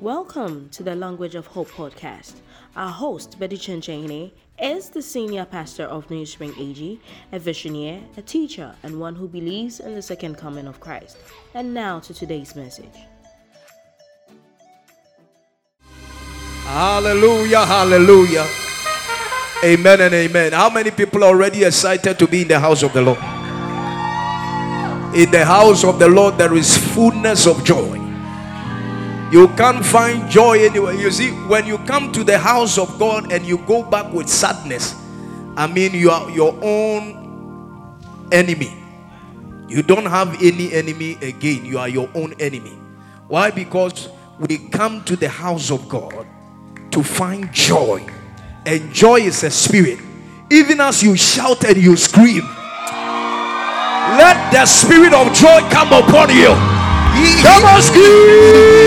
Welcome to the Language of Hope podcast. Our host, Betty Chenchene, is the senior pastor of New Spring AG, a visionary, a teacher, and one who believes in the second coming of Christ. And now to today's message. Hallelujah, hallelujah. Amen and amen. How many people are already excited to be in the house of the Lord? In the house of the Lord, there is fullness of joy. You can't find joy anywhere. You see, when you come to the house of God and you go back with sadness, I mean, you are your own enemy. You don't have any enemy again. You are your own enemy. Why? Because we come to the house of God to find joy. And joy is a spirit. Even as you shout and you scream, let the spirit of joy come upon you. Come on, scream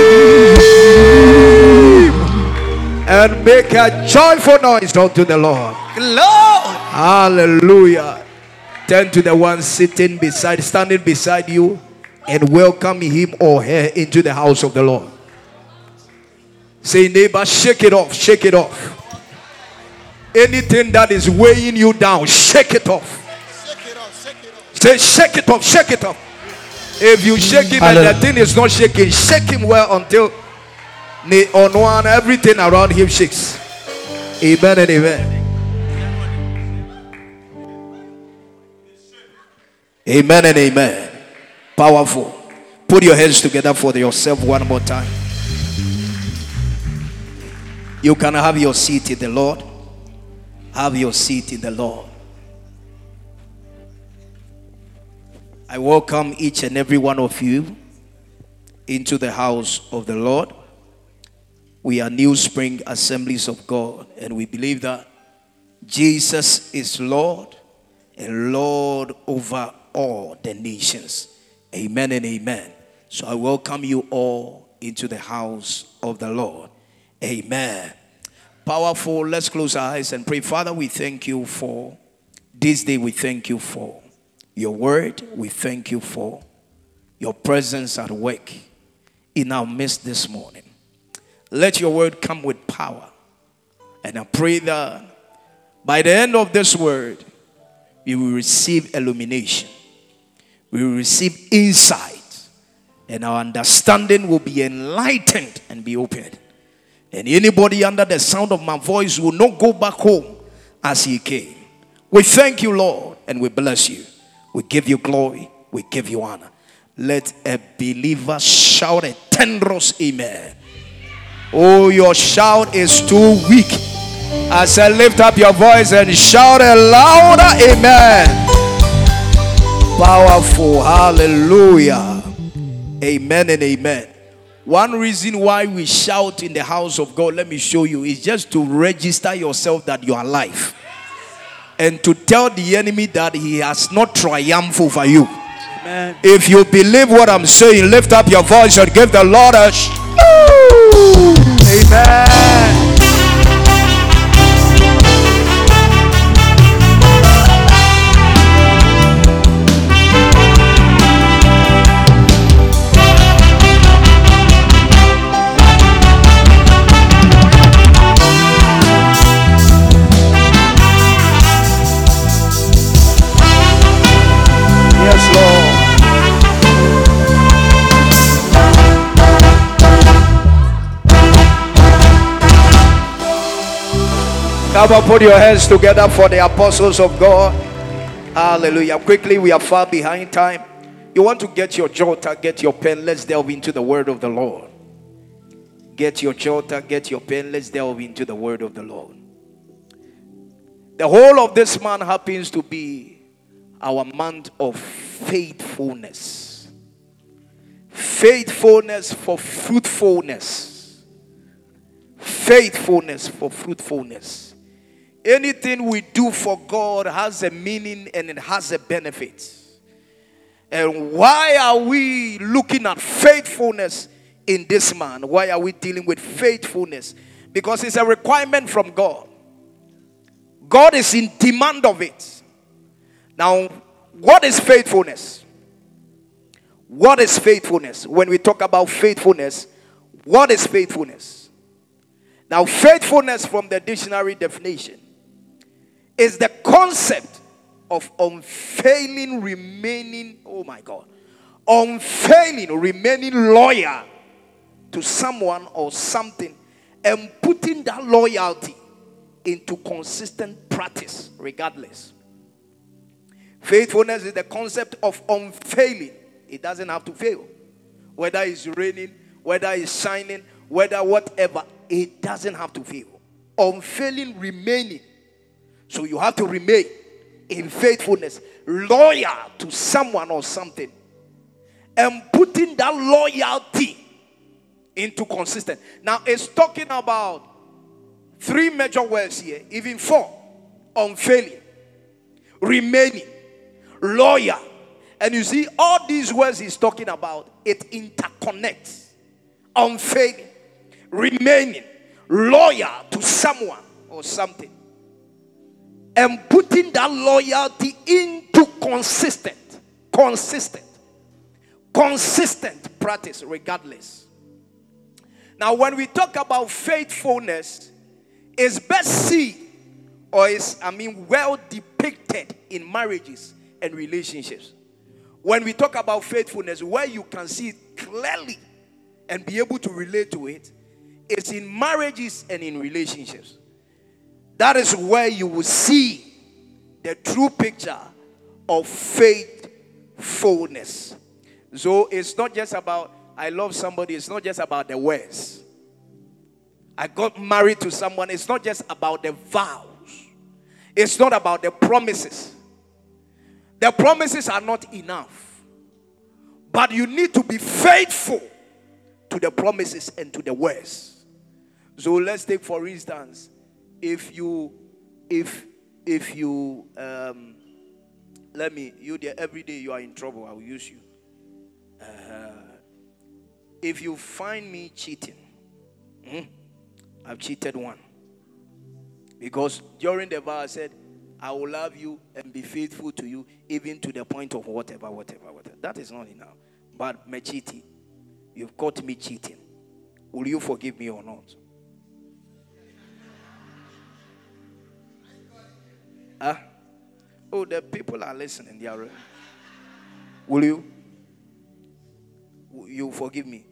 and make a joyful noise unto the Lord. Lord. Hallelujah. Turn to the one sitting beside, standing beside you, and welcome him or her into the house of the Lord. Say, neighbor, shake it off, shake it off. Anything that is weighing you down, shake it off. Shake it off, shake it off. Say, shake it off, shake it off. If you shake him and the thing is not shaking, shake him well until the on one everything around him shakes. Amen and amen. Amen and amen. Powerful. Put your hands together for yourself one more time. You can have your seat in the Lord. Have your seat in the Lord. I welcome each and every one of you into the house of the Lord. We are New Spring Assemblies of God, and we believe that Jesus is Lord and Lord over all the nations. Amen and amen. So I welcome you all into the house of the Lord. Amen. Powerful. Let's close our eyes and pray. Father, we thank you for this day. We thank you for your word. We thank you for your presence at work in our midst this morning. Let your word come with power. And I pray that by the end of this word, we will receive illumination, we will receive insight, and our understanding will be enlightened and be opened. And anybody under the sound of my voice will not go back home as he came. We thank you, Lord, and we bless you. We give you glory, we give you honor. Let a believer shout a tendrous amen. Oh, your shout is too weak. I said, lift up your voice and shout a louder amen. Powerful, hallelujah. Amen and amen. One reason why we shout in the house of God, let me show you, is just to register yourself that you are alive. And to tell the enemy that he has not triumphed over you. Amen. If you believe what I'm saying, lift up your voice and give the Lord a sh- Amen. Come on, put your hands together for the apostles of God. Hallelujah. Quickly, we are far behind time. You want to get your jotter, get your pen. Let's delve into the word of the Lord. Get your jotter, get your pen. Let's delve into the word of the Lord. The whole of this month happens to be our month of faithfulness. Faithfulness for fruitfulness. Faithfulness for fruitfulness. Anything we do for God has a meaning and it has a benefit. And why are we looking at faithfulness in this man? Why are we dealing with faithfulness? Because it's a requirement from God. God is in demand of it. Now, what is faithfulness? What is faithfulness? When we talk about faithfulness, What is faithfulness? Now, faithfulness from the dictionary definition is the concept of unfailing remaining, oh my God, unfailing remaining loyal to someone or something and putting that loyalty into consistent practice regardless. Faithfulness is the concept of unfailing. It doesn't have to fail. Whether it's raining, whether it's shining, whether whatever, it doesn't have to fail. Unfailing remaining. So you have to remain in faithfulness, loyal to someone or something, and putting that loyalty into consistent. Now it's talking about three major words here, even four unfailing, remaining, loyal. And you see, all these words he's talking about, it interconnects. Unfailing, remaining, loyal to someone or something and putting that loyalty into consistent, consistent, consistent practice, regardless. Now, when we talk about faithfulness, it's best seen or is, I mean, well depicted in marriages and relationships. When we talk about faithfulness, where you can see it clearly and be able to relate to it, it's in marriages and in relationships. That is where you will see the true picture of faithfulness. So it's not just about, I love somebody, it's not just about the words. I got married to someone, it's not just about the vows, it's not about the promises. The promises are not enough, but you need to be faithful to the promises and to the words. So let's take, for instance, if you if if you um, let me you there every day you are in trouble i will use you. Uh, if you find me cheating hmm, i've cheated one. Because during the vow i said i will love you and be faithful to you even to the point of whatever whatever whatever. That is not enough. But me cheating you've caught me cheating. Will you forgive me or not Huh? Oh, the people are listening. They are. Will you? You forgive me?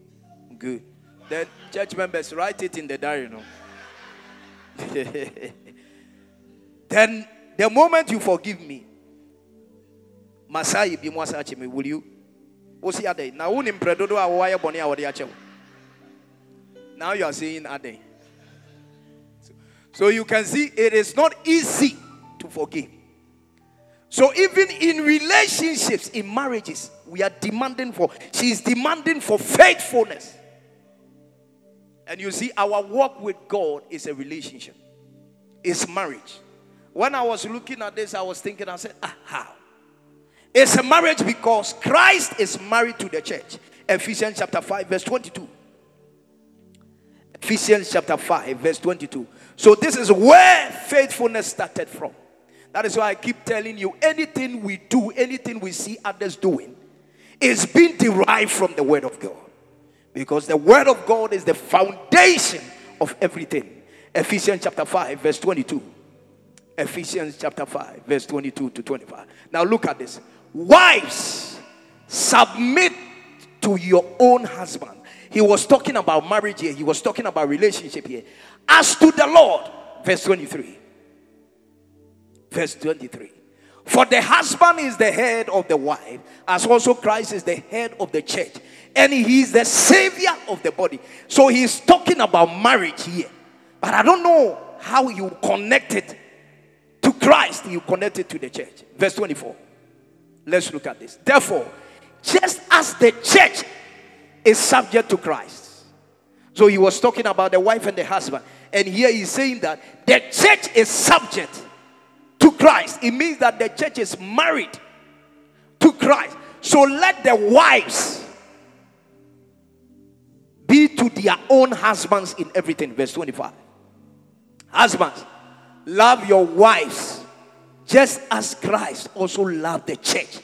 Good. Then church members, write it in the diary, know. then the moment you forgive me, Masai bi mwasache me, will you? Osi ade. Na unim predodo a waya boni a ache. Now you are saying ade. So you can see it is not easy to forgive. So even in relationships, in marriages, we are demanding for, she is demanding for faithfulness. And you see, our walk with God is a relationship. It's marriage. When I was looking at this, I was thinking, I said, ah, how? It's a marriage because Christ is married to the church. Ephesians chapter 5, verse 22. Ephesians chapter 5, verse 22. So this is where faithfulness started from. That is why I keep telling you anything we do, anything we see others doing, is being derived from the Word of God. Because the Word of God is the foundation of everything. Ephesians chapter 5, verse 22. Ephesians chapter 5, verse 22 to 25. Now look at this. Wives, submit to your own husband. He was talking about marriage here, he was talking about relationship here. As to the Lord, verse 23 verse 23. For the husband is the head of the wife, as also Christ is the head of the church, and he is the savior of the body. So he's talking about marriage here. But I don't know how you connect it to Christ, you connect it to the church. Verse 24. Let's look at this. Therefore, just as the church is subject to Christ. So he was talking about the wife and the husband. And here he's saying that the church is subject to Christ. It means that the church is married to Christ. So let the wives be to their own husbands in everything. Verse 25. Husbands, love your wives just as Christ also loved the church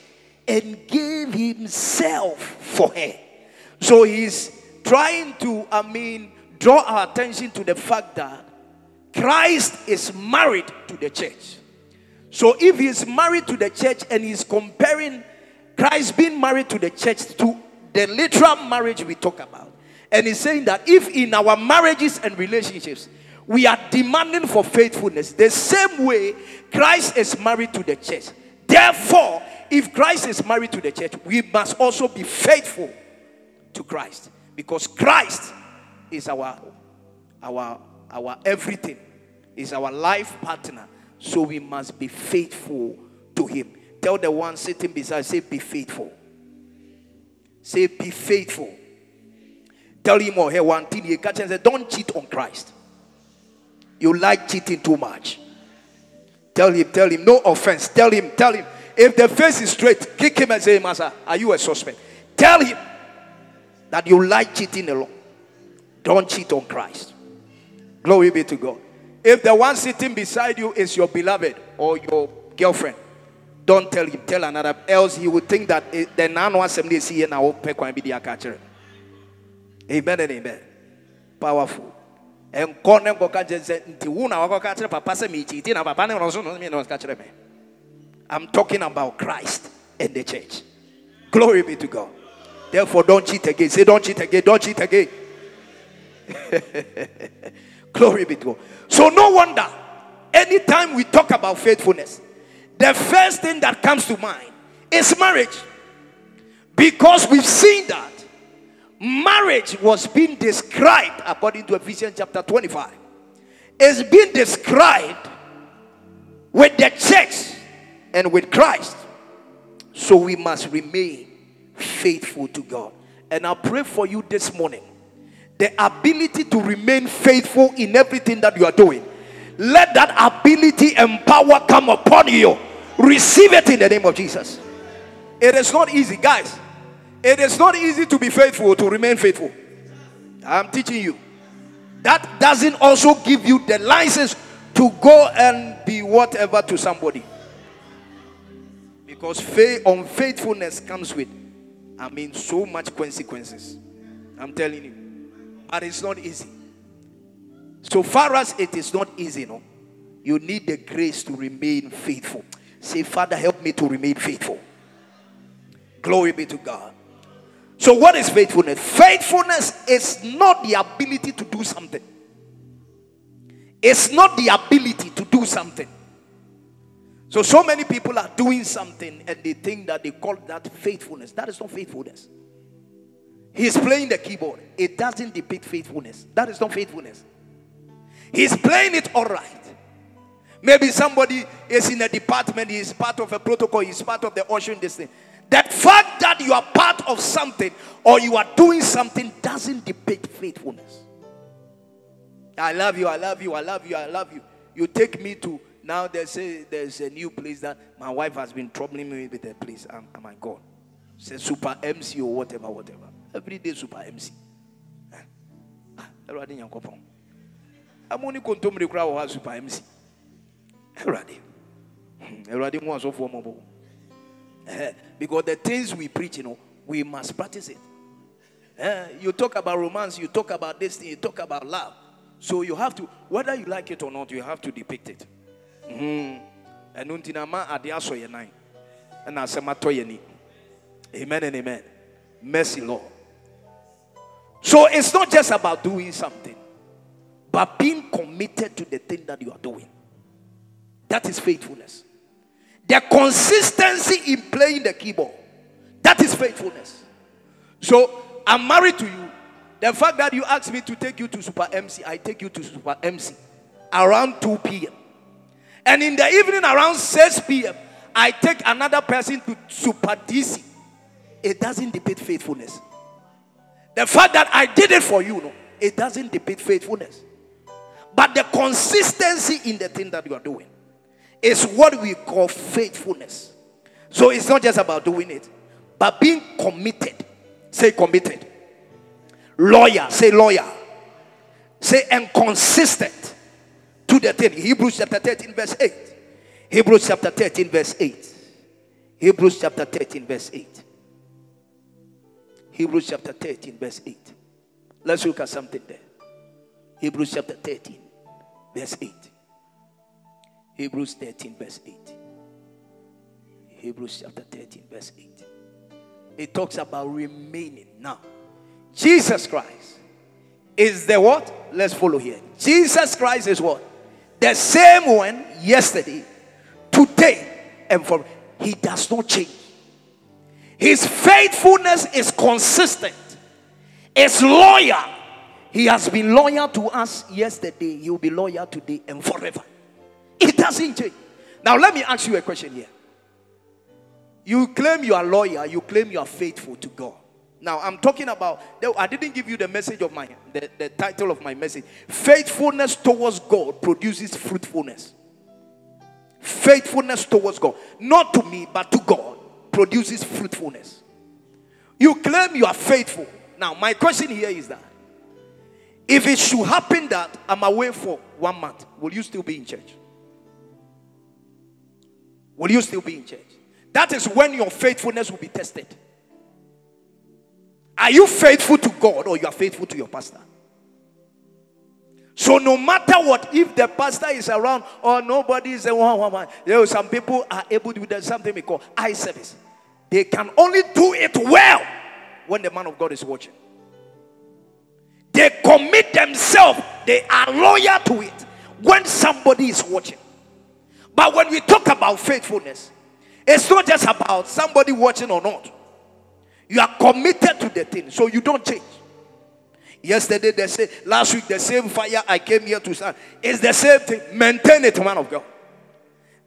and gave himself for her. So he's trying to, I mean, draw our attention to the fact that Christ is married to the church. So if he's married to the church and he's comparing Christ being married to the church to the literal marriage we talk about, and he's saying that if in our marriages and relationships we are demanding for faithfulness, the same way Christ is married to the church. Therefore, if Christ is married to the church, we must also be faithful to Christ because Christ is our our our everything is our life partner so we must be faithful to him. Tell the one sitting beside say be faithful. Say be faithful. Tell him or her one thing you catch and say don't cheat on christ. You like cheating too much. Tell him tell him. No offense. Tell him tell him. If the face is straight kick him and say master are you a suspect? Tell him that you like cheating alone. Don't cheat on Christ. Glory be to God. If the one sitting beside you is your beloved or your girlfriend, don't tell him, tell another, else he would think that eh, the nano assembly is here now. Amen and amen. Powerful. And corner go catch nti wo na wako catch na. I'm talking about Christ and the church. Glory be to God. Therefore don't cheat again. Say don't cheat again. Don't cheat again. Glory be to God. So, no wonder, anytime we talk about faithfulness, the first thing that comes to mind is marriage. Because we've seen that marriage was being described according to Ephesians chapter 25. It's being described with the church and with Christ. So we must remain faithful to God. And I pray for you this morning the ability to remain faithful in everything that you are doing. Let that ability and power come upon you. Receive it in the name of Jesus. It is not easy, guys. It is not easy to be faithful, to remain faithful. I'm teaching you. That doesn't also give you the license to go and be whatever to somebody. Because faith, unfaithfulness comes with, I mean, so much consequences. I'm telling you. It's not easy. So far as it is not easy, no, you need the grace to remain faithful. Say, Father, help me to remain faithful. Glory be to God. So, what is faithfulness? Faithfulness is not the ability to do something, it's not the ability to do something. So, so many people are doing something and they think that they call that faithfulness. That is not faithfulness. He's playing the keyboard. It doesn't depict faithfulness. That is not faithfulness. He's playing it all right. Maybe somebody is in a department, he's part of a protocol, he's part of the ocean, this thing. That fact that you are part of something or you are doing something doesn't depict faithfulness. I love you, I love you, I love you, I love you. You take me to now there's a there's a new place that my wife has been troubling me with the place. Am, am I gone? Say super MC or whatever, whatever everyday super mc awurade nyankopɔn ama ne kontomire koraa wɔ hɔ a super mc awurade awurade mu asɔfoɔ mmɔbɔ because the things we preach you know we must practice it. Uh, you talk about romance you talk about this thing you talk about love. So you have to whether you like it or not you have to depict it. Ɛno nti na ma ade asɔ yɛ nan ɛna asɛm atɔ yɛ ni. Amen and amen. Mercy lord so it's not just about doing something, but being committed to the thing that you are doing. That is faithfulness. The consistency in playing the keyboard. That is faithfulness. So I'm married to you. The fact that you ask me to take you to Super MC, I take you to Super MC around 2 p.m. And in the evening around 6 p.m., I take another person to Super DC. It doesn't depict faithfulness. The fact that I did it for you, no, it doesn't depict faithfulness. But the consistency in the thing that you are doing is what we call faithfulness. So it's not just about doing it, but being committed. Say committed. Lawyer, say lawyer. Say and consistent to the thing. Hebrews chapter 13, verse 8. Hebrews chapter 13, verse 8. Hebrews chapter 13, verse 8. Hebrews chapter 13, verse 8. Let's look at something there. Hebrews chapter 13, verse 8. Hebrews 13, verse 8. Hebrews chapter 13, verse 8. It talks about remaining. Now, Jesus Christ is the what? Let's follow here. Jesus Christ is what? The same one yesterday, today, and for he does not change. His faithfulness is consistent, is loyal. He has been loyal to us yesterday, he will be loyal today and forever. It doesn't change. Now, let me ask you a question here. You claim you are loyal, you claim you are faithful to God. Now, I'm talking about, I didn't give you the message of my, the, the title of my message. Faithfulness towards God produces fruitfulness. Faithfulness towards God, not to me, but to God, produces fruitfulness. You claim you are faithful. Now, my question here is that if it should happen that I'm away for one month, will you still be in church? Will you still be in church? That is when your faithfulness will be tested. Are you faithful to God or you are faithful to your pastor? So no matter what, if the pastor is around or nobody is around, there are some people are able to do something we call eye service. They can only do it well when the man of God is watching. They commit themselves, they are loyal to it when somebody is watching. But when we talk about faithfulness, it's not just about somebody watching or not. You are committed to the thing, so you don't change. Yesterday, they say, last week, the same fire I came here to stand. It's the same thing. Maintain it, man of God.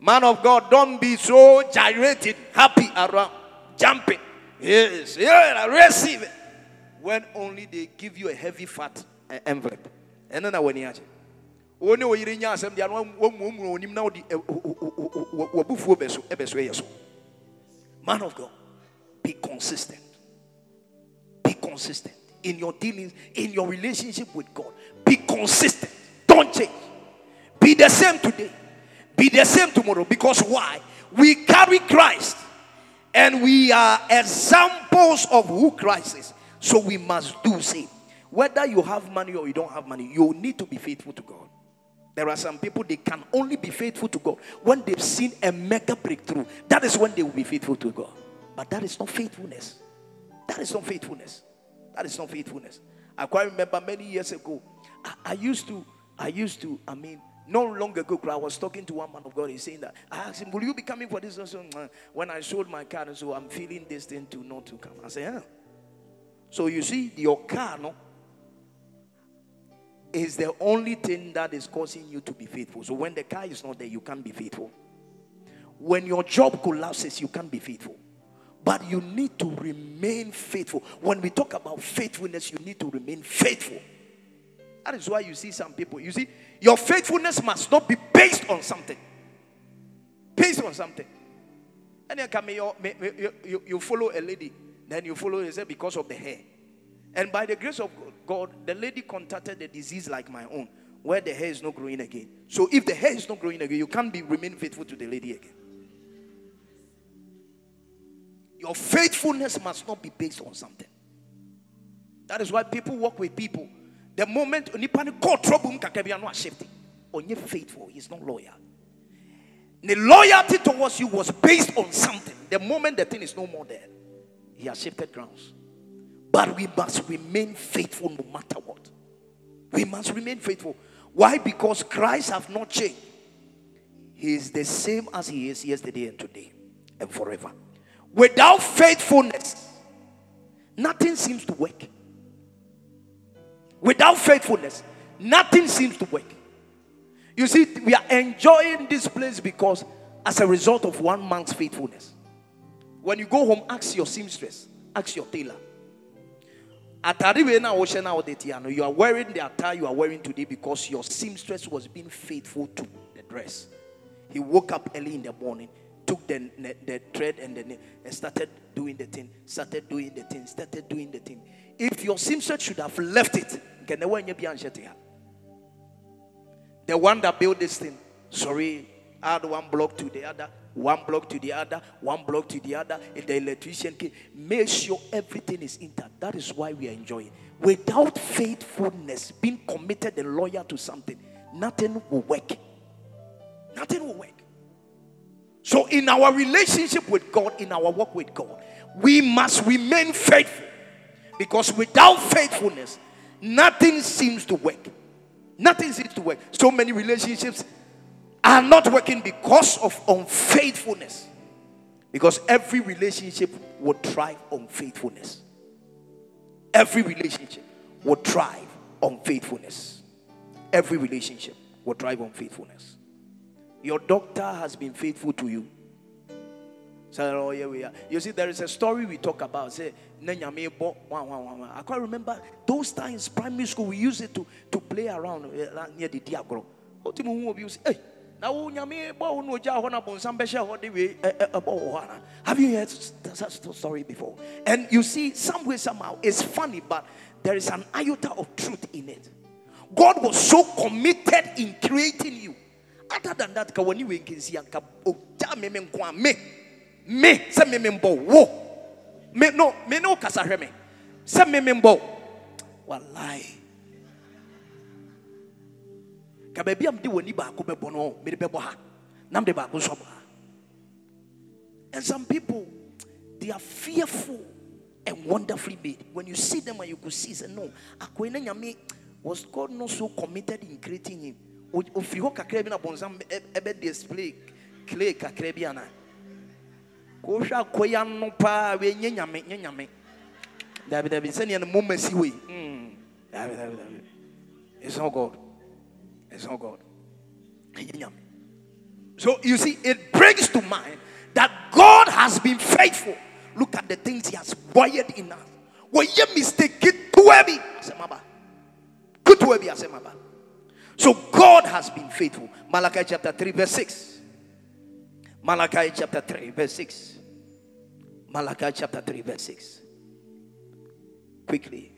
Man of God, don't be so gyrated, happy around, jumping. Yes, yeah, I receive it. When only they give you a heavy fat eh, envelope. And then when you wɔne wɔyere nya asɛm deɛ no wɔmmuommu onim na wode wabufuo bɛ so ɛbɛ so ɛyɛ so man of god be consistent be consistent in your dealings in your relationship with god be consistent don't change be the same today be the same tomorrow because why we carry christ and we are examples of who christ is so we must do same whether you have money or you don't have money you need to be faithful to god there are some people they can only be faithful to God when they've seen a mega breakthrough. That is when they will be faithful to God. But that is not faithfulness. That is not faithfulness. That is not faithfulness. I quite remember many years ago. I, I used to, I used to, I mean, not long ago, I was talking to one man of God. He's saying that I asked him, Will you be coming for this? When I sold my car, so I'm feeling this thing to not to come. I said, Yeah. So you see, your car, no, is the only thing that is causing you to be faithful. So when the car is not there, you can't be faithful. When your job collapses, you can't be faithful. But you need to remain faithful. When we talk about faithfulness, you need to remain faithful. That is why you see some people. You see, your faithfulness must not be based on something. Based on something. And then come, you, you, you follow a lady, then you follow her because of the hair. And by the grace of God, the lady contacted a disease like my own, where the hair is not growing again. So if the hair is not growing again, you can't be remain faithful to the lady again. Your faithfulness must not be based on something. That is why people work with people. The moment nipa call trouble kakabia no shifting. Onye faithful, he's not loyal. The loyalty towards you was based on something. The moment the thing is no more there, he has shifted grounds. But we must remain faithful no matter what. We must remain faithful. Why? Because Christ have not changed. He is the same as he is yesterday and today and forever. Without faithfulness, nothing seems to work. Without faithfulness, nothing seems to work. You see, we are enjoying this place because as a result of one man's faithfulness. When you go home, ask your seamstress, ask your tailor, you are wearing the attire you are wearing today because your seamstress was being faithful to the dress he woke up early in the morning took the, the, the thread and then and started doing the thing started doing the thing started doing the thing if your seamstress should have left it the one that built this thing sorry add one block to the other one block to the other, one block to the other. If the electrician came, make sure everything is intact. That is why we are enjoying. without faithfulness, being committed and loyal to something, nothing will work. Nothing will work. So, in our relationship with God, in our work with God, we must remain faithful because without faithfulness, nothing seems to work. Nothing seems to work. So many relationships are not working because of unfaithfulness. Because every relationship will thrive on faithfulness. Every relationship will thrive on faithfulness. Every relationship will thrive on faithfulness. Your doctor has been faithful to you. So, oh. You see, there is a story we talk about. Say, I can't remember those times, primary school, we used it to, to play around uh, near the diagro. Hey, now wɔ hɔ have you heard that story before and you see some way somehow it's funny but there is an iota of truth in it god was so committed in creating you other than that me a me me wo. Me no me no kasa hwɛ me. Sɛ me me mbɔ wallahi. Ka baabi a mede w'ani baako bɛbɔ no mede bɛbɔ ha. Na and some people they are fearful and wonderfully made. When you see them and you could see say no akwai na nyame was god not so committed in creating him? Ofiri hɔ kakra bi na bɔnsam ɛbɛ display clay kakra bi ana kɔhwɛ akɔ yi ano paa wei nye nyame nye nyame. Dabi dabi sɛnea no moma si wei hmm. dabi dabi dabi it's not god. It's not god. So you see it brings to mind that god has been faithful. Look at the things he has wired in us. Wɔyɛ mistake ketewa bi asɛmaba ketewa bi asɛmaba so God has been faithful. Malachi chapter 3, verse 6. Malachi chapter 3, verse 6. Malachi chapter 3, verse 6. Quickly.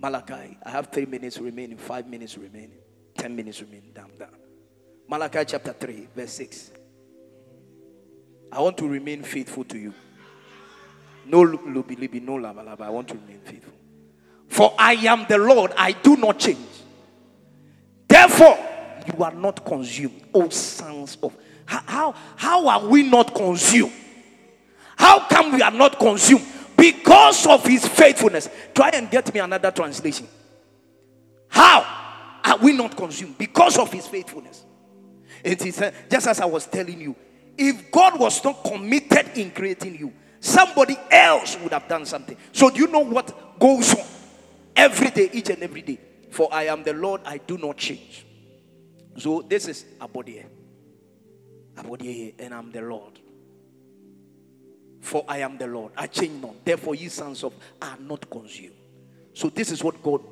Malachi. I have three minutes remaining, five minutes remaining, ten minutes remaining. Down, down. Malachi chapter 3, verse 6. I want to remain faithful to you. No lubi libi, no lava lava. I want to remain faithful. For I am the Lord, I do not change. Therefore, you are not consumed, O sons of. How, how are we not consumed? How come we are not consumed? Because of his faithfulness. Try and get me another translation. How are we not consumed? Because of his faithfulness. It is uh, just as I was telling you, if God was not committed in creating you, somebody else would have done something. So, do you know what goes on every day, each and every day? For I am the Lord, I do not change. So this is Abodie. Abodie, and I'm the Lord. For I am the Lord, I change not. Therefore, ye sons of are not consumed. So this is what God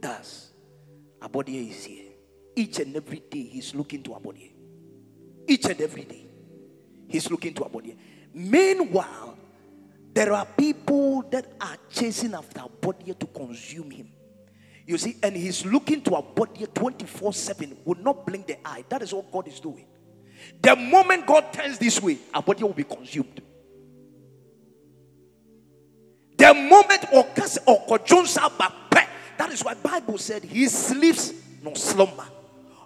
does. Abodie is here. Each and every day, He's looking to Abodie. Each and every day, He's looking to Abodie. Meanwhile, there are people that are chasing after Abodie to consume him. You see, and he's looking to body 24 7, will not blink the eye. That is what God is doing. The moment God turns this way, our body will be consumed. The moment that is why Bible said he sleeps no slumber.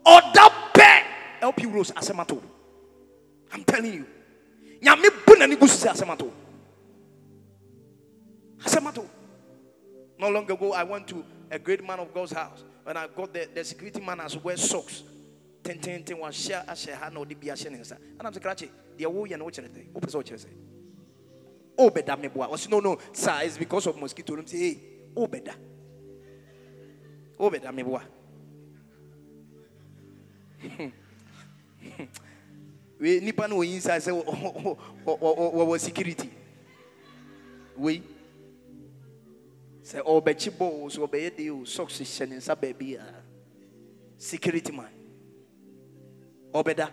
Or that help you rose asemato. I'm telling you. Nyame bunani gusu asemato. Asemato. Not long ago, I went to a great man of God's house. When I got there, the security man has wear socks. Ten ten ten one share a share hand or the be a share And I'm saying, the awo ya no chere. Eh? Open so chere. Oh beda me boa. Was no no, sir, it's because of mosquito. Say, hey, eh? oh beda. Ah. Oh beda me boa. we nipa no inside say, oh, oh, oh, oh, oh, oh, oh, oh security. We sɛ ɔbɛkyi bɔ o sɛ ɔbɛyɛ de socks hyɛ ne nsa baabi security man ɔbɛda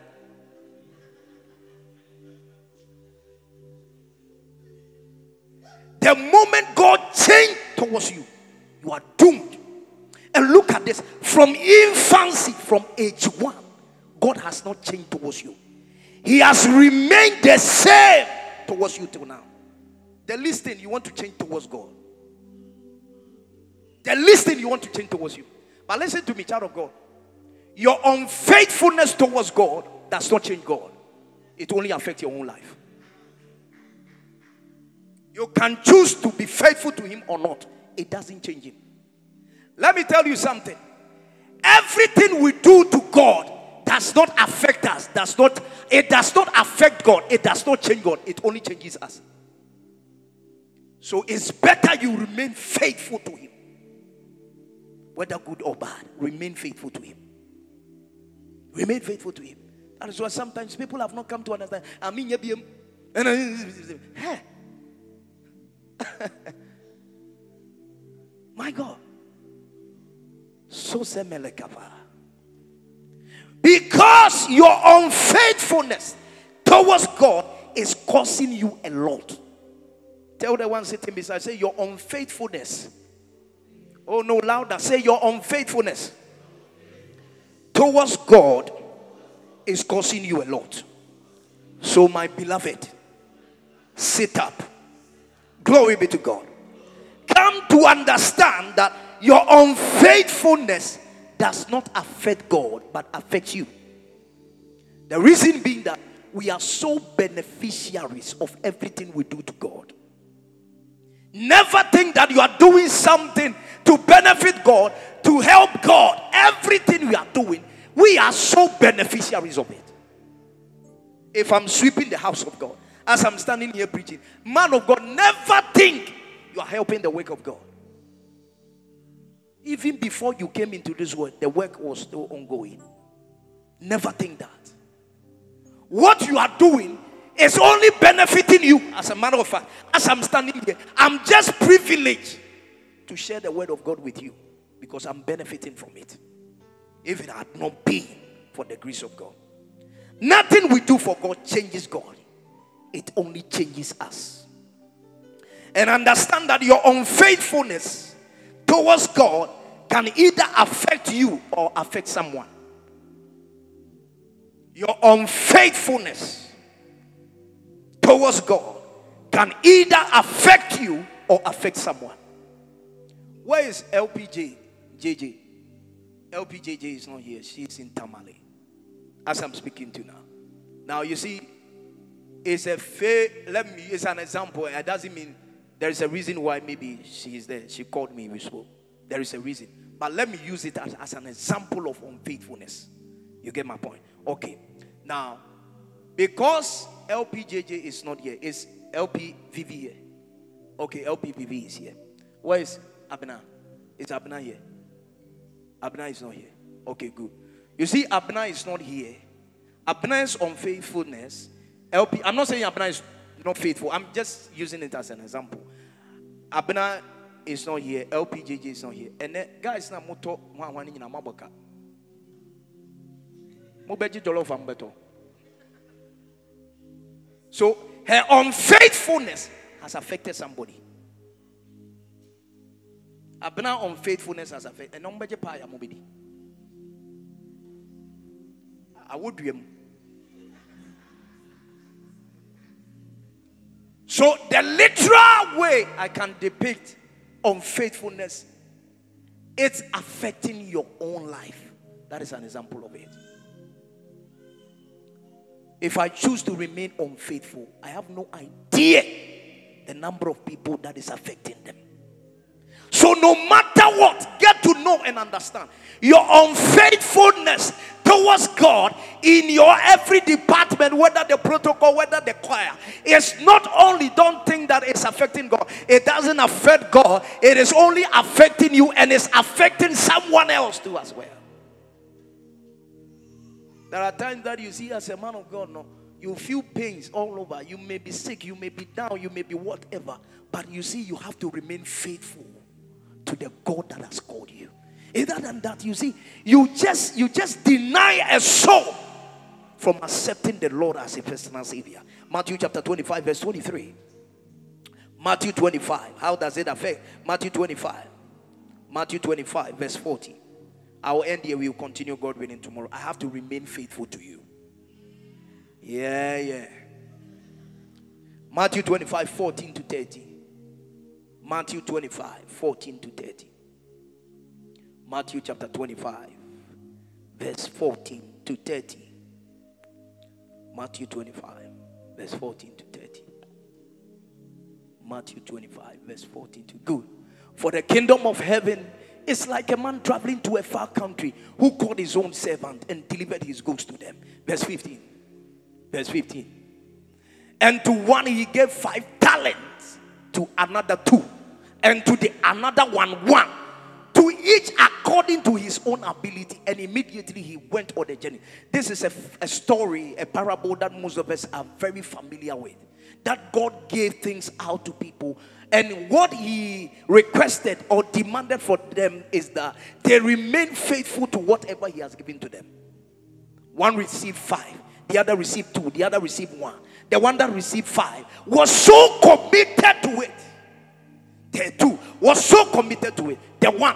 the moment god changed towards you you are doomed. And look at this. From infancy from age one god has not changed towards you. He has remained the same towards you till now. The least thing you want to change towards god. The least thing you want to change towards you. But listen to me, child of God. Your unfaithfulness towards God does not change God, it only affects your own life. You can choose to be faithful to Him or not, it doesn't change Him. Let me tell you something. Everything we do to God does not affect us, does not, it does not affect God, it does not change God, it only changes us. So it's better you remain faithful to Him. Whether good or bad, remain faithful to Him. Remain faithful to Him. That is why sometimes people have not come to understand. I mean. My God. So semelekava. Because your unfaithfulness towards God is costing you a lot. Tell the one sitting beside, say your unfaithfulness. Oh no, louder. Say your unfaithfulness towards God is causing you a lot. So, my beloved, sit up. Glory be to God. Come to understand that your unfaithfulness does not affect God but affects you. The reason being that we are so beneficiaries of everything we do to God. Never think that you are doing something to benefit God, to help God. Everything we are doing, we are so beneficiaries of it. If I'm sweeping the house of God, as I'm standing here preaching, man of God, never think you are helping the work of God. Even before you came into this world, the work was still ongoing. Never think that. What you are doing is only benefiting you. As a matter of fact, as I'm standing here, I'm just privileged to share the word of God with you because I'm benefiting from it. If it had not been for the grace of God, nothing we do for God changes God, it only changes us. And understand that your unfaithfulness towards God can either affect you or affect someone. Your unfaithfulness towards God can either affect you or affect someone. Where is LPJ? JJ. LPJJ is not here. She's in Tamale. As I'm speaking to now. Now you see, it's a fair, let me use an example. It doesn't mean there is a reason why maybe she is there. She called me, we spoke. There is a reason. But let me use it as, as an example of unfaithfulness. You get my point? Okay. Now, because LPJJ is not here, it's LPVV here. Okay, LPVV is here. Where is Abna? Is Abna here? Abna is not here. Okay, good. You see, Abna is not here. Abna's unfaithfulness. LP. I'm not saying Abna is not faithful. I'm just using it as an example. Abna is not here. LPJJ is not here. And then guys na moto one one in maboka. Mobeji jollof ambeto. So her unfaithfulness has affected somebody. Abna unfaithfulness has affected. And number paya mobidi. I would dream. So the literal way I can depict unfaithfulness, it's affecting your own life. That is an example of it. If I choose to remain unfaithful, I have no idea the number of people that is affecting them. So, no matter what, get to know and understand your unfaithfulness towards God in your every department, whether the protocol, whether the choir, is not only don't think that it's affecting God, it doesn't affect God, it is only affecting you and it's affecting someone else too as well. There are times that you see as a man of God, no, you feel pains all over. You may be sick, you may be down, you may be whatever, but you see, you have to remain faithful to the God that has called you. Other than that, you see, you just you just deny a soul from accepting the Lord as a personal savior. Matthew chapter 25, verse 23. Matthew 25. How does it affect? Matthew 25. Matthew 25, verse 40. I will end here. We will continue, God willing, tomorrow. I have to remain faithful to you. Yeah, yeah. Matthew 25, 14 to 30. Matthew 25, 14 to 30. Matthew chapter 25, verse 14 to 30. Matthew 25, verse 14 to 30. Matthew 25, verse 14 to good. For the kingdom of heaven is like a man traveling to a far country who called his own servant and delivered his goods to them. Verse 15. Verse 15. And to one he gave five talents, to another two, and to the another one one, to each according to his own ability. And immediately he went on the journey. This is a, a story, a parable that most of us are very familiar with. That God gave things out to people and what he requested or demanded for them is that they remain faithful to whatever he has given to them. One received five, the other received two, the other received one. The one that received five was so committed to it. The two was so committed to it. The one,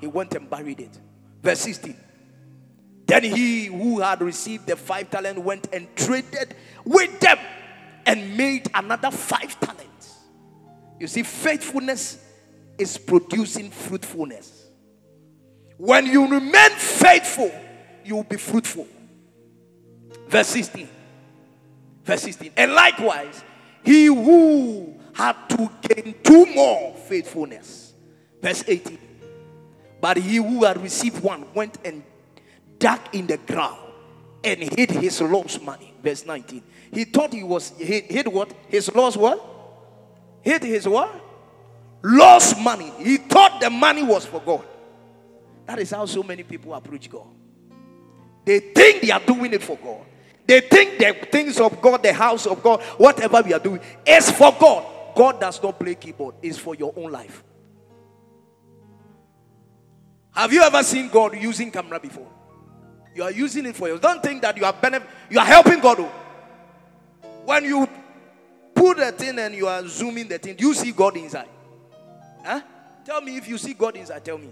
he went and buried it. Verse 16. Then he who had received the five talent went and traded with them and made another five talents. You see, faithfulness is producing fruitfulness. When you remain faithful, you will be fruitful. Verse 16. Verse 16. And likewise, he who had to gain two more faithfulness. Verse 18. But he who had received one went and dug in the ground and hid his lost money. Verse 19. He thought he was hid, hid what? His lost what? hid his what? Lost money. He thought the money was for God. That is how so many people approach God. They think they are doing it for God. They think the things of God, the house of God, whatever we are doing, is for God. God does not play keyboard, it's for your own life. Have you ever seen God using camera before? You are using it for you. Don't think that you are benef- you are helping God. Oh. When you put the thing and you are zooming the thing, do you see God inside? Huh? Tell me if you see God inside. Tell me.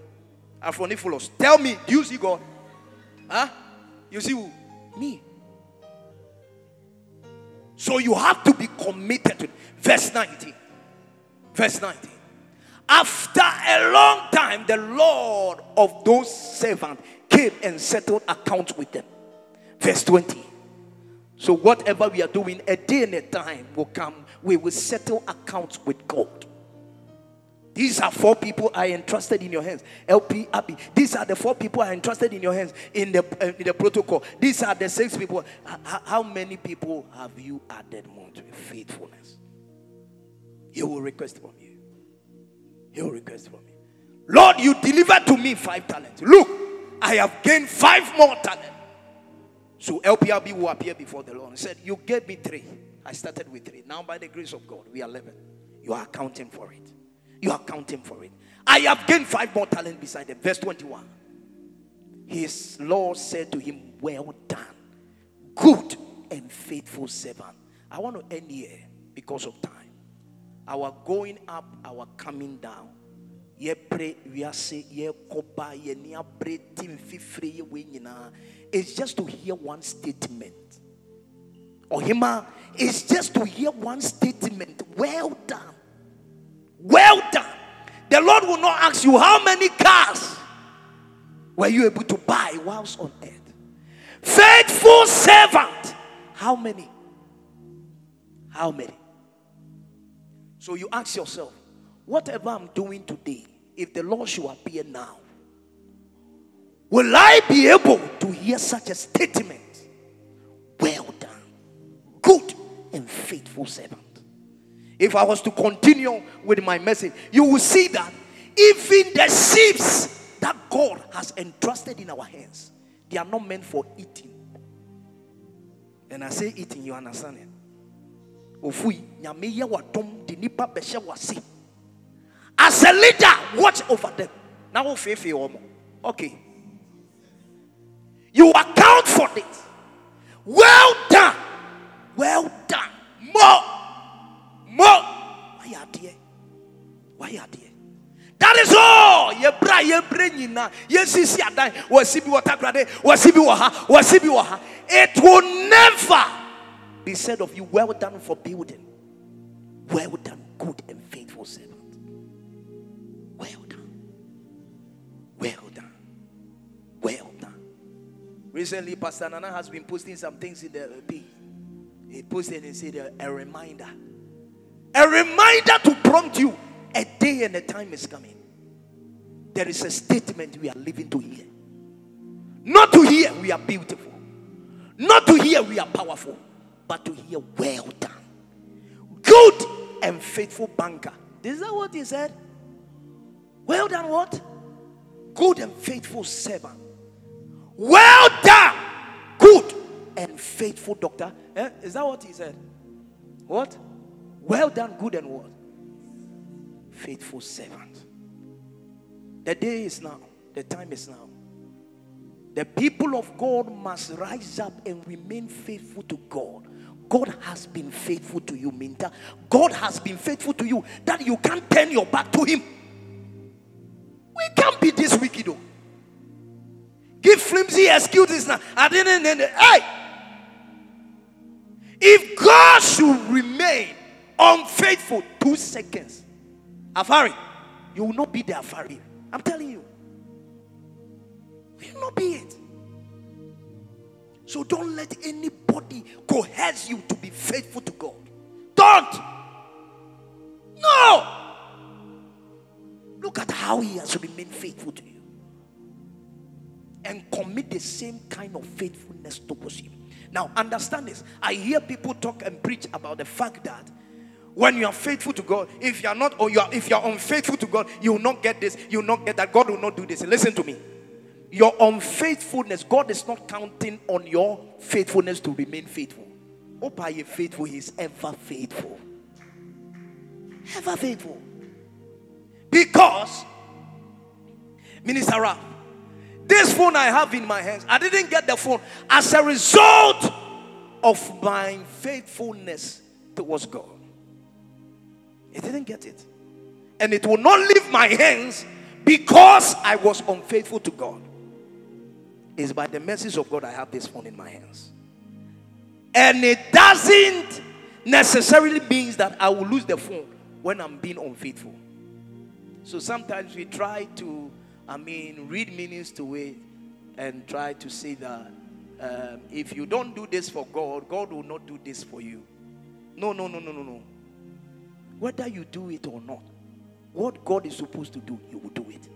Aphronephilus. Tell me, do you see God? Huh? You see who? Me. So you have to be committed to it. Verse 19. Verse 19. After a long time, the Lord of those servants came and settled accounts with them. Verse 20. So, whatever we are doing, a day and a time will come, we will settle accounts with God. These are four people I entrusted in your hands. LP, Abby. These are the four people I entrusted in your hands in the uh, in the protocol. These are the six people. H- how many people have you added more to faithfulness? He will request from you. He will request from you. Lord, you delivered to me five talents. Look, I have gained five more talents. So LPRB will appear before the Lord and said, You gave me three. I started with three. Now, by the grace of God, we are 11. You are accounting for it. You are accounting for it. I have gained five more talents beside them. Verse 21. His Lord said to him, Well done, good and faithful servant. I want to end here because of time. Our going up, our coming down. it's just to hear one statement. Ohima it's just to hear one statement. Well done. Well done. The Lord will not ask you how many cars were you able to buy whilst on earth. Faithful servant. How many? How many? So you ask yourself, whatever I'm doing today, if the Lord should appear now, Will I be able to hear such a statement? Well done, good and faithful servant. If I was to continue with my message, you will see that even the sheep that God has entrusted in our hands, they are not meant for eating. And I say eating, you understand it? As a leader, watch over them. Now, okay. You account brenyina. Ye sisi adan. Wasi bi water grade. Wasi bi waha. Wasi bi waha. It will never be said of you, well done for building. Well done, good and faithful servant. Well done. Well done. Well done. Recently, Pastor Nana has been posting some things in the uh, P. He posted and said a, a reminder. A reminder to prompt you. A day and a time is coming. There is a statement we are living to hear. Not to hear we are beautiful. Not to hear we are powerful. But to hear well done. Good and faithful banker. Is that what he said? Well done, what? Good and faithful servant. Well done, good and faithful doctor. Eh? Is that what he said? What? Well done, good and what? Faithful servant. The day is now, the time is now. The people of God must rise up and remain faithful to God. God has been faithful to you, Minta. God has been faithful to you that you can't turn your back to Him. We can't be this wicked, though. Give flimsy excuses now. I didn't. Hey! If God should remain unfaithful two seconds, Afari, you will not be the Afari. I'm telling you. Will not be it. So don't let anybody coerce you to be faithful to God. Don't. No. Look at how He has remained faithful to you and commit the same kind of faithfulness towards Him. Now, understand this. I hear people talk and preach about the fact that when you are faithful to God, if you are not, or you are, if you are unfaithful to God, you will not get this, you will not get that. God will not do this. Listen to me. Your unfaithfulness, God is not counting on your faithfulness to remain faithful. Oh, by you faithful, He is ever faithful. Ever faithful. Because, Minister this phone I have in my hands, I didn't get the phone as a result of my faithfulness towards God. I didn't get it. And it will not leave my hands because I was unfaithful to God. It's by the mercies of God I have this phone in my hands. And it doesn't necessarily means that I will lose the phone when I'm being unfaithful. So sometimes we try to I mean, read meanings to it and try to say that um, if you don't do this for God, God will not do this for you. No, no, no, no, no, no. Whether you do it or not, what God is supposed to do, you will do it.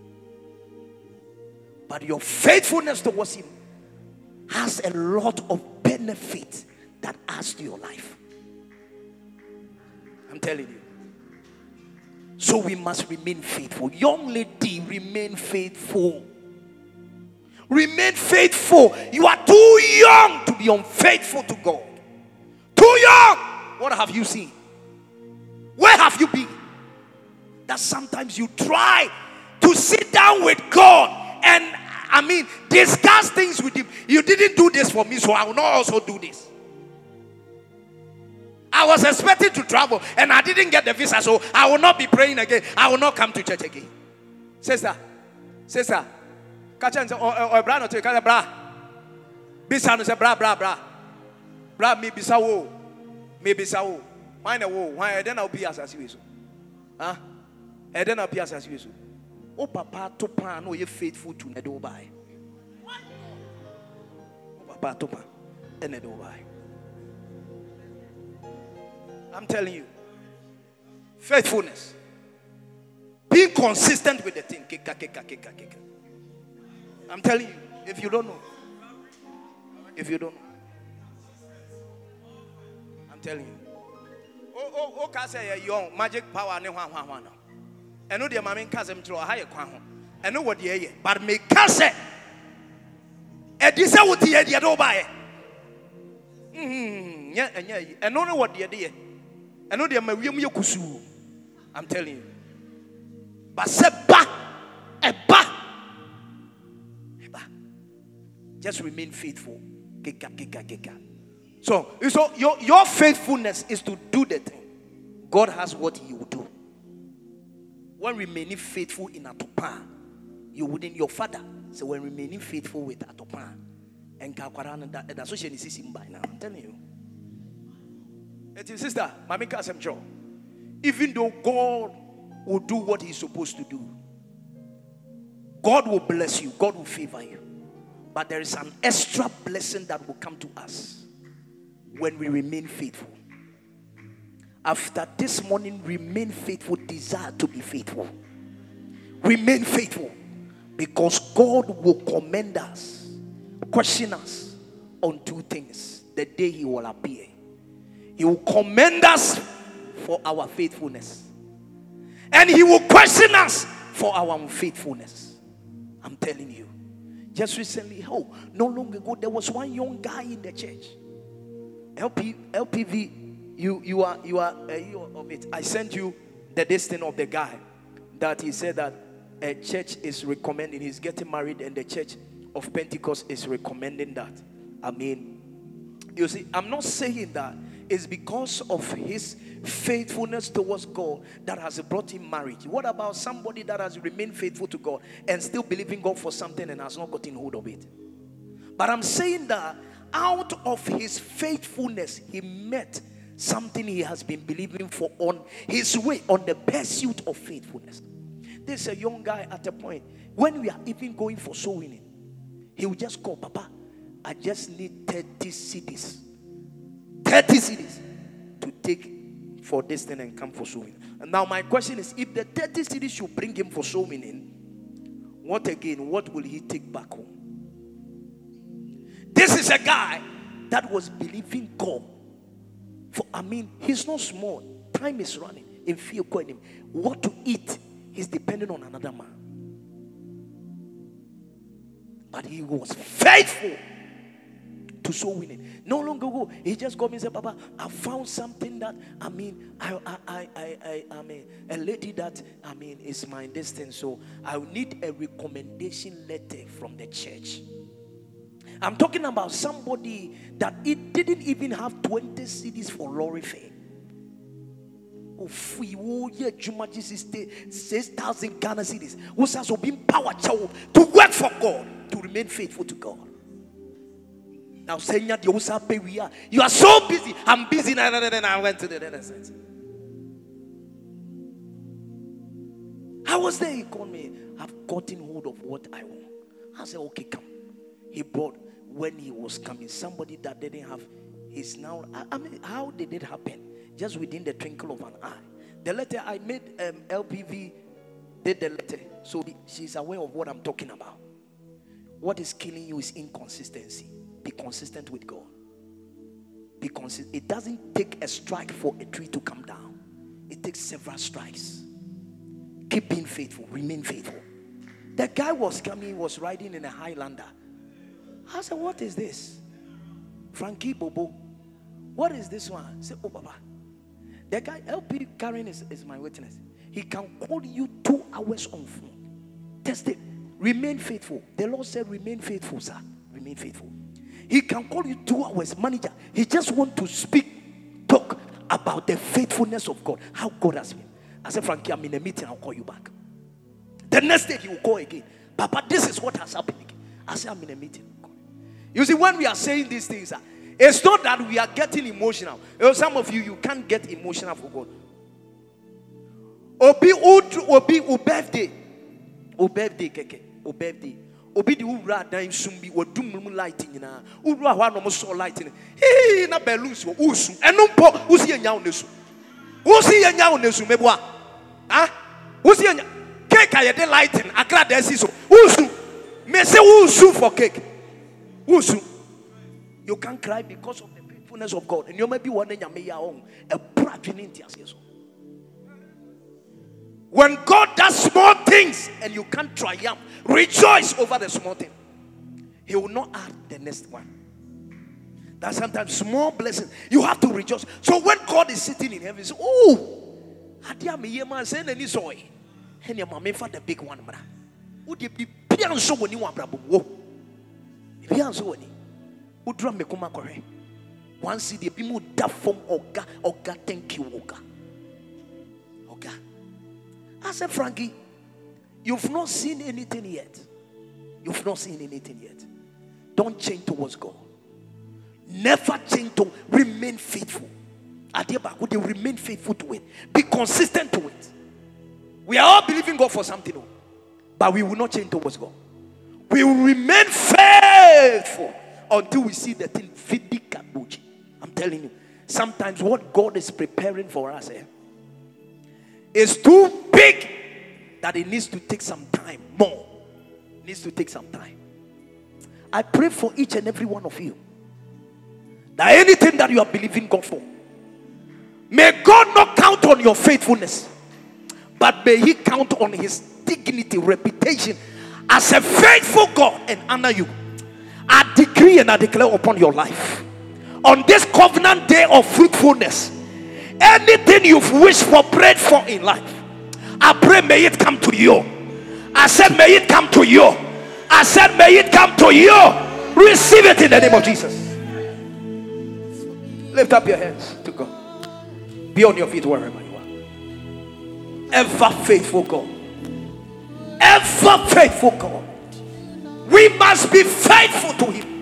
But your faithfulness towards Him has a lot of benefit that adds to your life. I'm telling you. So we must remain faithful. Young lady, remain faithful. Remain faithful. You are too young to be unfaithful to God. Too young. What have you seen? Where have you been? That sometimes you try to sit down with God and I mean discuss things with Him. You didn't do this for me, so I will not also do this. I was expecting to travel and I didn't get the visa, so I will not be praying again. I will not come to church again. Sister, sister, catch and say, or oh, oh, oh, bra no take bra. Bisa no say bra bra bra. Bra me bisa wo. Me bisa wo. Why na wo? Why then I'll be as as you so. Huh? And then I'll be as as you. Oh papa to pan no you faithful to nedo buy. Oh papa to pan and eh, nedo buy. I'm telling you. Faithfulness. Being consistent with the thing. I'm telling you. If you don't know. If you don't know. I'm telling you. Oh, oh, can say young magic power ne hwan hwan hwan no. Ɛno deɛ maame nka asɛm kyerɛ ɔha yɛ kwan ho. Ɛno wɔ deɛ yɛ. But me ka sɛ ɛdi sɛ wote yɛ deɛ de wo. Mhm. Nyɛ ɛnyɛ yi. Ɛno ne wɔ deɛ de yɛ. ɛno deɛ ma wiem yɛ kusuu i'm telling you but sɛ ba ɛba ɛba just remain faithful keka keka keka so so your your faithfulness is to do the thing. God has what he will do. When remaining faithful in atopa you wouldn't your father so when remaining faithful with atopa and kakwara that that's what she by now. I'm telling you. It is sister, Mami Kasem Joe. Even though God will do what He's supposed to do, God will bless you, God will favor you. But there is an extra blessing that will come to us when we remain faithful. After this morning, remain faithful, desire to be faithful. Remain faithful because God will commend us, question us on two things the day He will appear. He will commend us for our faithfulness, and He will question us for our unfaithfulness. I'm telling you. Just recently, oh, no long ago, there was one young guy in the church. LP, LPV, you you are you are uh, you of it. I sent you the destiny of the guy that he said that a church is recommending. He's getting married, and the church of Pentecost is recommending that. I mean, you see, I'm not saying that it's because of his faithfulness towards God that has brought him marriage. What about somebody that has remained faithful to God and still believing God for something and has not gotten hold of it? But I'm saying that out of his faithfulness, he met something he has been believing for on his way, on the pursuit of faithfulness. There's a young guy at a point when we are even going for soul winning, he will just call, Papa, I just need 30 cedis. 30 cedis to take for this thing and come for soul winning. And now, my question is if the 30 cedis should bring him for soul winning, what again? What will he take back home? This is a guy that was believing God. For I mean, he's not small. Time is running. In fear, him. What to eat He's depending on another man. But he was faithful to soul winning. No longer ago, he just got me and said, Papa, I found something that I mean, I I I I, I, I mean a lady that I mean is my distance. So I need a recommendation letter from the church. I'm talking about somebody that it didn't even have 20 cedis for lorry fare ofui woyɛ adwuma gye six thousand ghana cedis wosa so being power to work for god to remain faithful to god now that you we are you are so busy i'm busy now and i went to the side I was there. He called me. I've gotten hold of what I want. I said, okay, come. He brought when he was coming somebody that didn't have. He's now. I mean, how did it happen? just within the twinkle of an eye. The letter I made, um, LPV did the letter, so she's aware of what I'm talking about. What is killing you is inconsistency. Be consistent with God. Be consistent. It doesn't take a strike for a tree to come down. It takes several strikes. Keep being faithful. Remain faithful. The guy was coming, He was riding in a Highlander. I said, What is this? Frankie Bobo. What is this one? I said, Oh, Baba. The guy LP Karen is, is my witness. He can call you two hours on phone. Test it. Remain faithful. The Lord said, Remain faithful, sir. Remain faithful. He can call you two hours, manager. He just want to speak, talk about the faithfulness of God. How God has been. I said, Frankie, I'm in a meeting. I'll call you back. The next day he will call again. Papa, this is what has happened. I said, I'm in a meeting. You see, when we are saying these things, it's not that we are getting emotional. Some of you, you can't get emotional for God. Obi obi o birthday. O keke. O birthday. Obi di wura dan sum bi wadum mu light nyina. Wura hɔ anom so light ni. Hee na balloons wo usu. Ɛno mpo usi enya wo nesu. Usi enya wo nesu meboa. Ah? Usi enya cake ayɛ lighting akra da si so. Usu. Me say usu for cake. You can't cry because of the faithfulness of God. And you may be one in your own. A When God does small things and you can't triumph, rejoice over the small thing. He will not add the next one. That sometimes small blessings you have to rejoice. So when God is sitting in heaven, say, "Oh, adia me yema say na ni soy." Mama the big one, bra. Wo de bi bia so woni wa brabo wo. Bia so woni wodura mmekoma kɔhwɛ. Wansi deɛ bi mu da fam ɔga ɔga ɔga ɔga I said Frankie you've not seen anything yet. You've not seen anything yet. Don't change towards God. Never change to remain faithful. Adeɛ baako they remain faithful to it. Be consistent to it. We are all believing God for something oh. but we will not change towards God. We will remain faithful faithful until we see the thing. I'm telling you, sometimes what God is preparing for us eh, is too big that it needs to take some time more. needs to take some time. I pray for each and every one of you that anything that you are believing God for, may God not count on your faithfulness, but may He count on His dignity, reputation as a faithful God and honor you. Decree and I declare upon your life on this covenant day of fruitfulness anything you've wished for, prayed for in life, I pray may it come to you. I said, may it come to you. I said, may it come to you. Receive it in the name of Jesus. Lift up your hands to God. Be on your feet wherever you are. Ever faithful God. Ever faithful God. We must be faithful to Him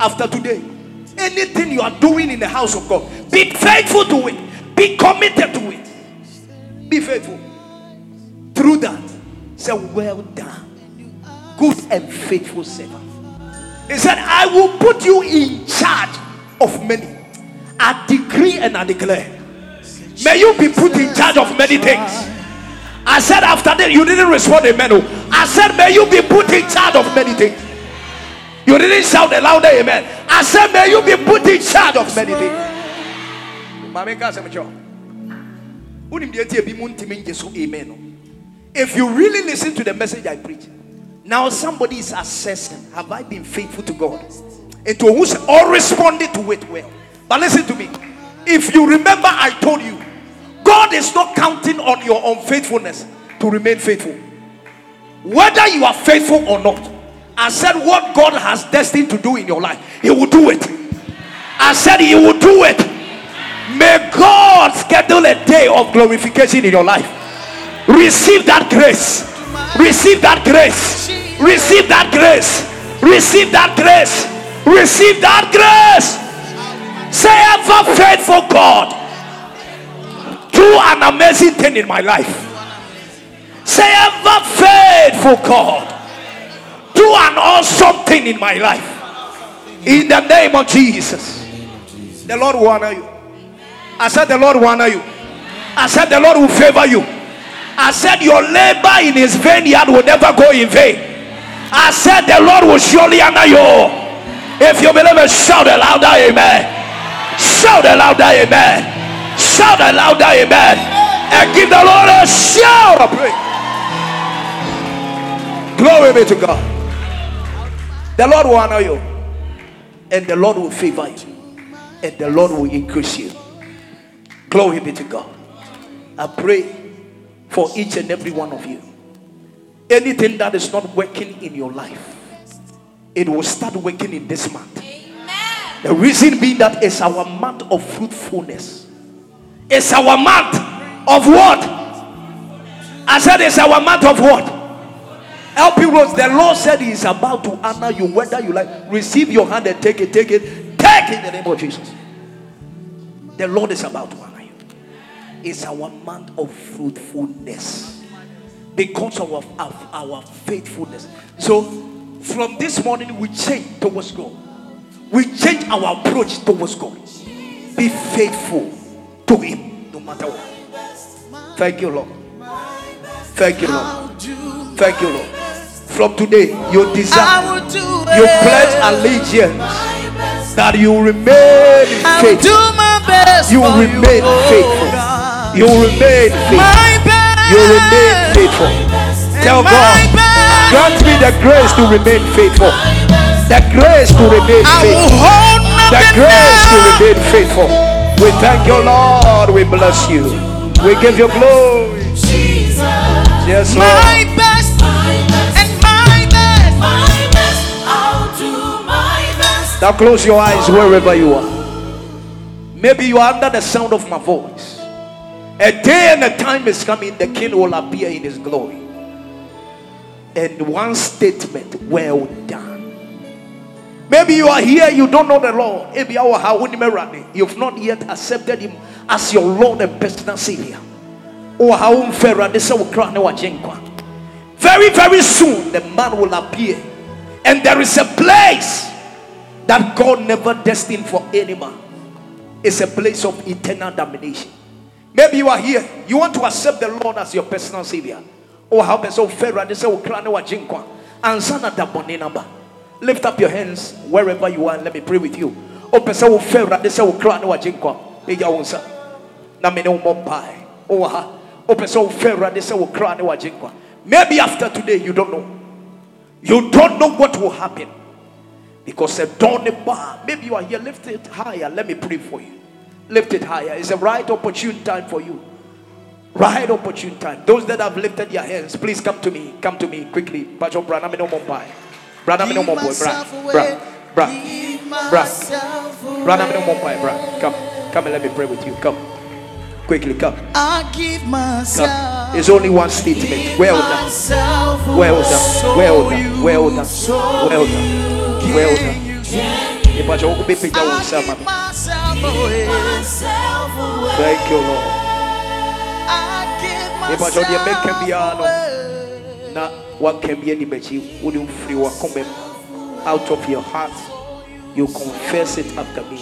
after today. Anything you are doing in the house of God, be faithful to it. Be committed to it. Be faithful. Through that, say, Well done, good and faithful servant. He said, I will put you in charge of many. I decree and I declare. May you be put in charge of many things. I said after that, you didn't respond amen. I said, may you be put in charge of many things. You didn't shout a louder amen. I said, may you be put in charge of many things. If you really listen to the message I preach, now somebody is assessing, have I been faithful to God? And to who's all responded to it well. But listen to me. If you remember, I told you, God is not counting on your unfaithfulness to remain faithful. Whether you are faithful or not, I said what God has destined to do in your life, He will do it. I said He will do it. May God schedule a day of glorification in your life. Receive that grace. Receive that grace. Receive that grace. Receive that grace. Receive that grace. Say, ever faithful God, do an amazing thing in my life. Say, ever faithful God, do an awesome thing in my life. In the name of Jesus, the Lord will honor you. I said, The Lord will honor you. I said, The Lord will favor you. I said, Your labor in his vineyard will never go in vain. I said, The Lord will surely honor you. If you believe it, shout a louder amen. Shout a louder amen. Shout a louder amen. And give the Lord a shout of praise. Glory be to God. The Lord will honor you. And the Lord will favor you. And the Lord will increase you. Glory be to God. I pray for each and every one of you. Anything that is not working in your life, it will start working in this month. The reason being that it's our month of fruitfulness. It's our month of what? I said it's our month of what? Help you Rose. The Lord said He is about to honor you, whether you like. Receive your hand and take it, take it, take it in the name of Jesus. The Lord is about to honor you. It's our month of fruitfulness because of our, of our faithfulness. So, from this morning, we change towards God we change our approach towards God. Be faithful to Him no matter what. Thank you, Lord. Thank you, Lord. Thank you, Lord. From today, you desire, you pledge allegiance that you remain faithful. You remain faithful. You remain faithful. You remain faithful. Tell God, grant me the grace to remain faithful the grace to remain faithful. The grace to remain faithful. We thank you, Lord. We bless you. We give you glory. Yes, Lord. Now close your eyes wherever you are. Maybe you are under the sound of my voice. A day and a time is coming, the king will appear in his glory. And one statement, well done. Maybe you are here, you don't know the Lord. You've not yet accepted Him as your Lord and personal Savior. Very, very soon, the man will appear, and there is a place that God never destined for any man is a place of eternal damnation. Maybe you are here, you want to accept the Lord as your personal savior. Oh, how so fair they say, Oh, oh jinkwa. And sana dabone number. Lift up your hands wherever you are and let me pray with you. Oh, person will fair they say, Oh, clan oh, wa jinkwa. Eja mompai. Oh, ha. Oh, person will fair they say, Oh. oh Maybe after today, you don't know. You don't know what will happen. Because a dawn bar. Maybe you are here, lift it higher. Let me pray for you. Lift it higher. It's a right opportune time for you. Right opportune time. Those that have lifted your hands, please come to me. Come to me quickly. Bajo Branham no more buy. Branham no more boy. Bra. Bra. Bra. Bra. Branham no more buy. Bra. Come. Come and let me pray with you. Come. Quickly come. I give myself. Come. It's only one statement. Well done. Well done. Well done. Well done. Well done. Well done. Ogun bí pèjà wò sá Thank you Lord. Nọ. Na wa kẹ́ bí ẹni bẹ̀kyi wọ́n ní firi wa kọ́ mẹ́m. Out of your heart, you confess it after me.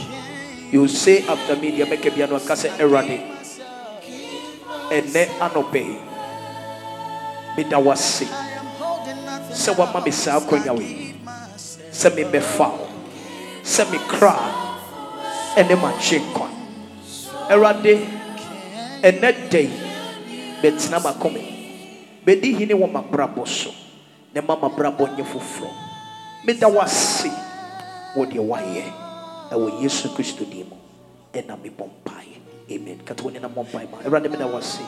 You say after me, the ẹ̀mẹ́ kẹ́ bíyà nọ akásẹ̀ ẹ̀rọ̀dẹ̀. Ẹ̀nẹ́ anọ̀pẹ̀ yìí. Mi da wa se. Sẹ wa ma mi sá akọ̀nyà wẹ̀. Sẹ mi bẹ fa o. Sẹ mi kra. Ẹnẹ ma kye nkwa. Ẹ̀rọ̀dẹ̀ ɛnɛ da yi bɛtena m'akoma bɛdi hene wɔ m'abrabɔ so. Na ma m'abrabɔ nyɛ foforɔ meda w'ase wɔ deɛ wayɛ ɛwɔ yesu kristo din mu ɛna mebɔ mpaeɛ amen. Kata wo nenam mpae ma. Awurade meda w'ase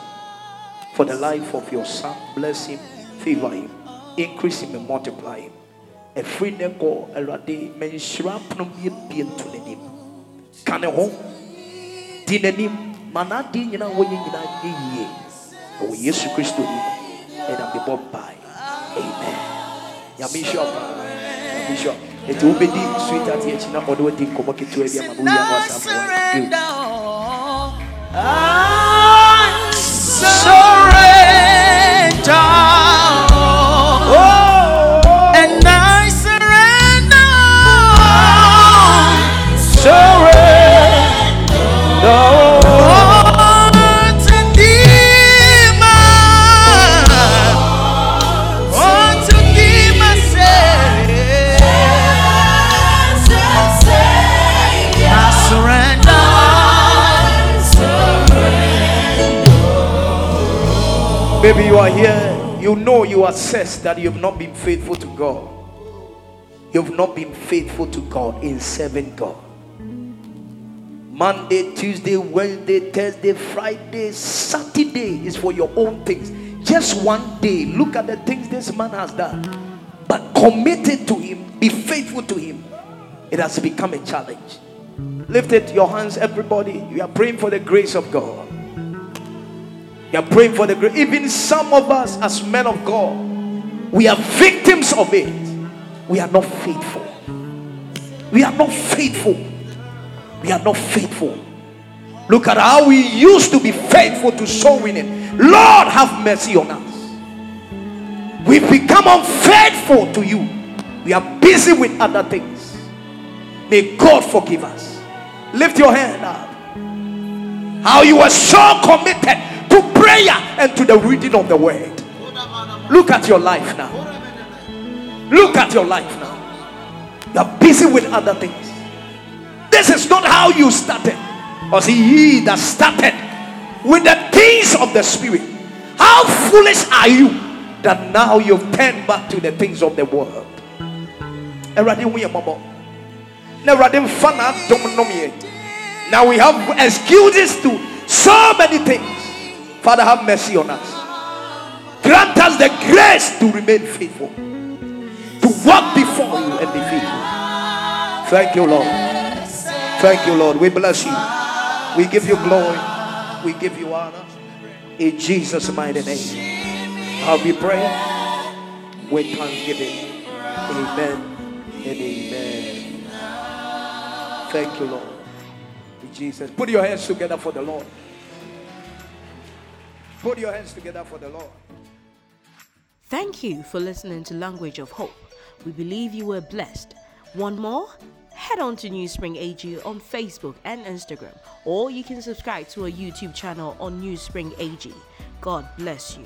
for the life of your son bless him favor him increase him and multiply him ɛfiri ne kɔ awurade manhyira pono biabie nto n'anim ka ne ho di n'anim ma n'ade nyinaa wɔyɛ nyinaa nyɛ yie ɛwɔ yesu kristo ni mu ɛna mebɔ mpae amen. Nyame nhyira wo paa nyame nhyira wo nti wobɛdi sweet ate akyi na ɔde wadi nkɔmmɔ ketewa bi ama ma woyɛ no asafo Maybe you are here, you know you assess that you have not been faithful to God. You've not been faithful to God in serving God. Monday, Tuesday, Wednesday, Thursday, Friday, Saturday is for your own things. Just one day, look at the things this man has done. But committed to Him, be faithful to Him. It has become a challenge. Lift it your hands, everybody. You are praying for the grace of God. You are praying for the grace. Even some of us, as men of God, we are victims of it. We are not faithful. We are not faithful. We are not faithful. Look at how we used to be faithful to soul winning. Lord, have mercy on us. We've become unfaithful to you. We are busy with other things. May God forgive us. Lift your hand up. How you were so committed to prayer and to the reading of the word. Look at your life now. Look at your life now. You are busy with other things. This is not how you started. Or see that started with the things of the spirit. How foolish are you that now you've turned back to the things of the world? Now we have excuses to so many things. Father, have mercy on us. Grant us the grace to remain faithful, to walk before you and be faithful. Thank you, Lord. Thank you, Lord. We bless you. We give you glory. We give you honor. In Jesus' mighty name. I'll be praying with thanksgiving. Amen and amen. Thank you, Lord. In Jesus. Put your hands together for the Lord. Put your hands together for the Lord. Thank you for listening to Language of Hope. We believe you were blessed. One more? Head on to Newspring AG on Facebook and Instagram, or you can subscribe to our YouTube channel on Newspring AG. God bless you.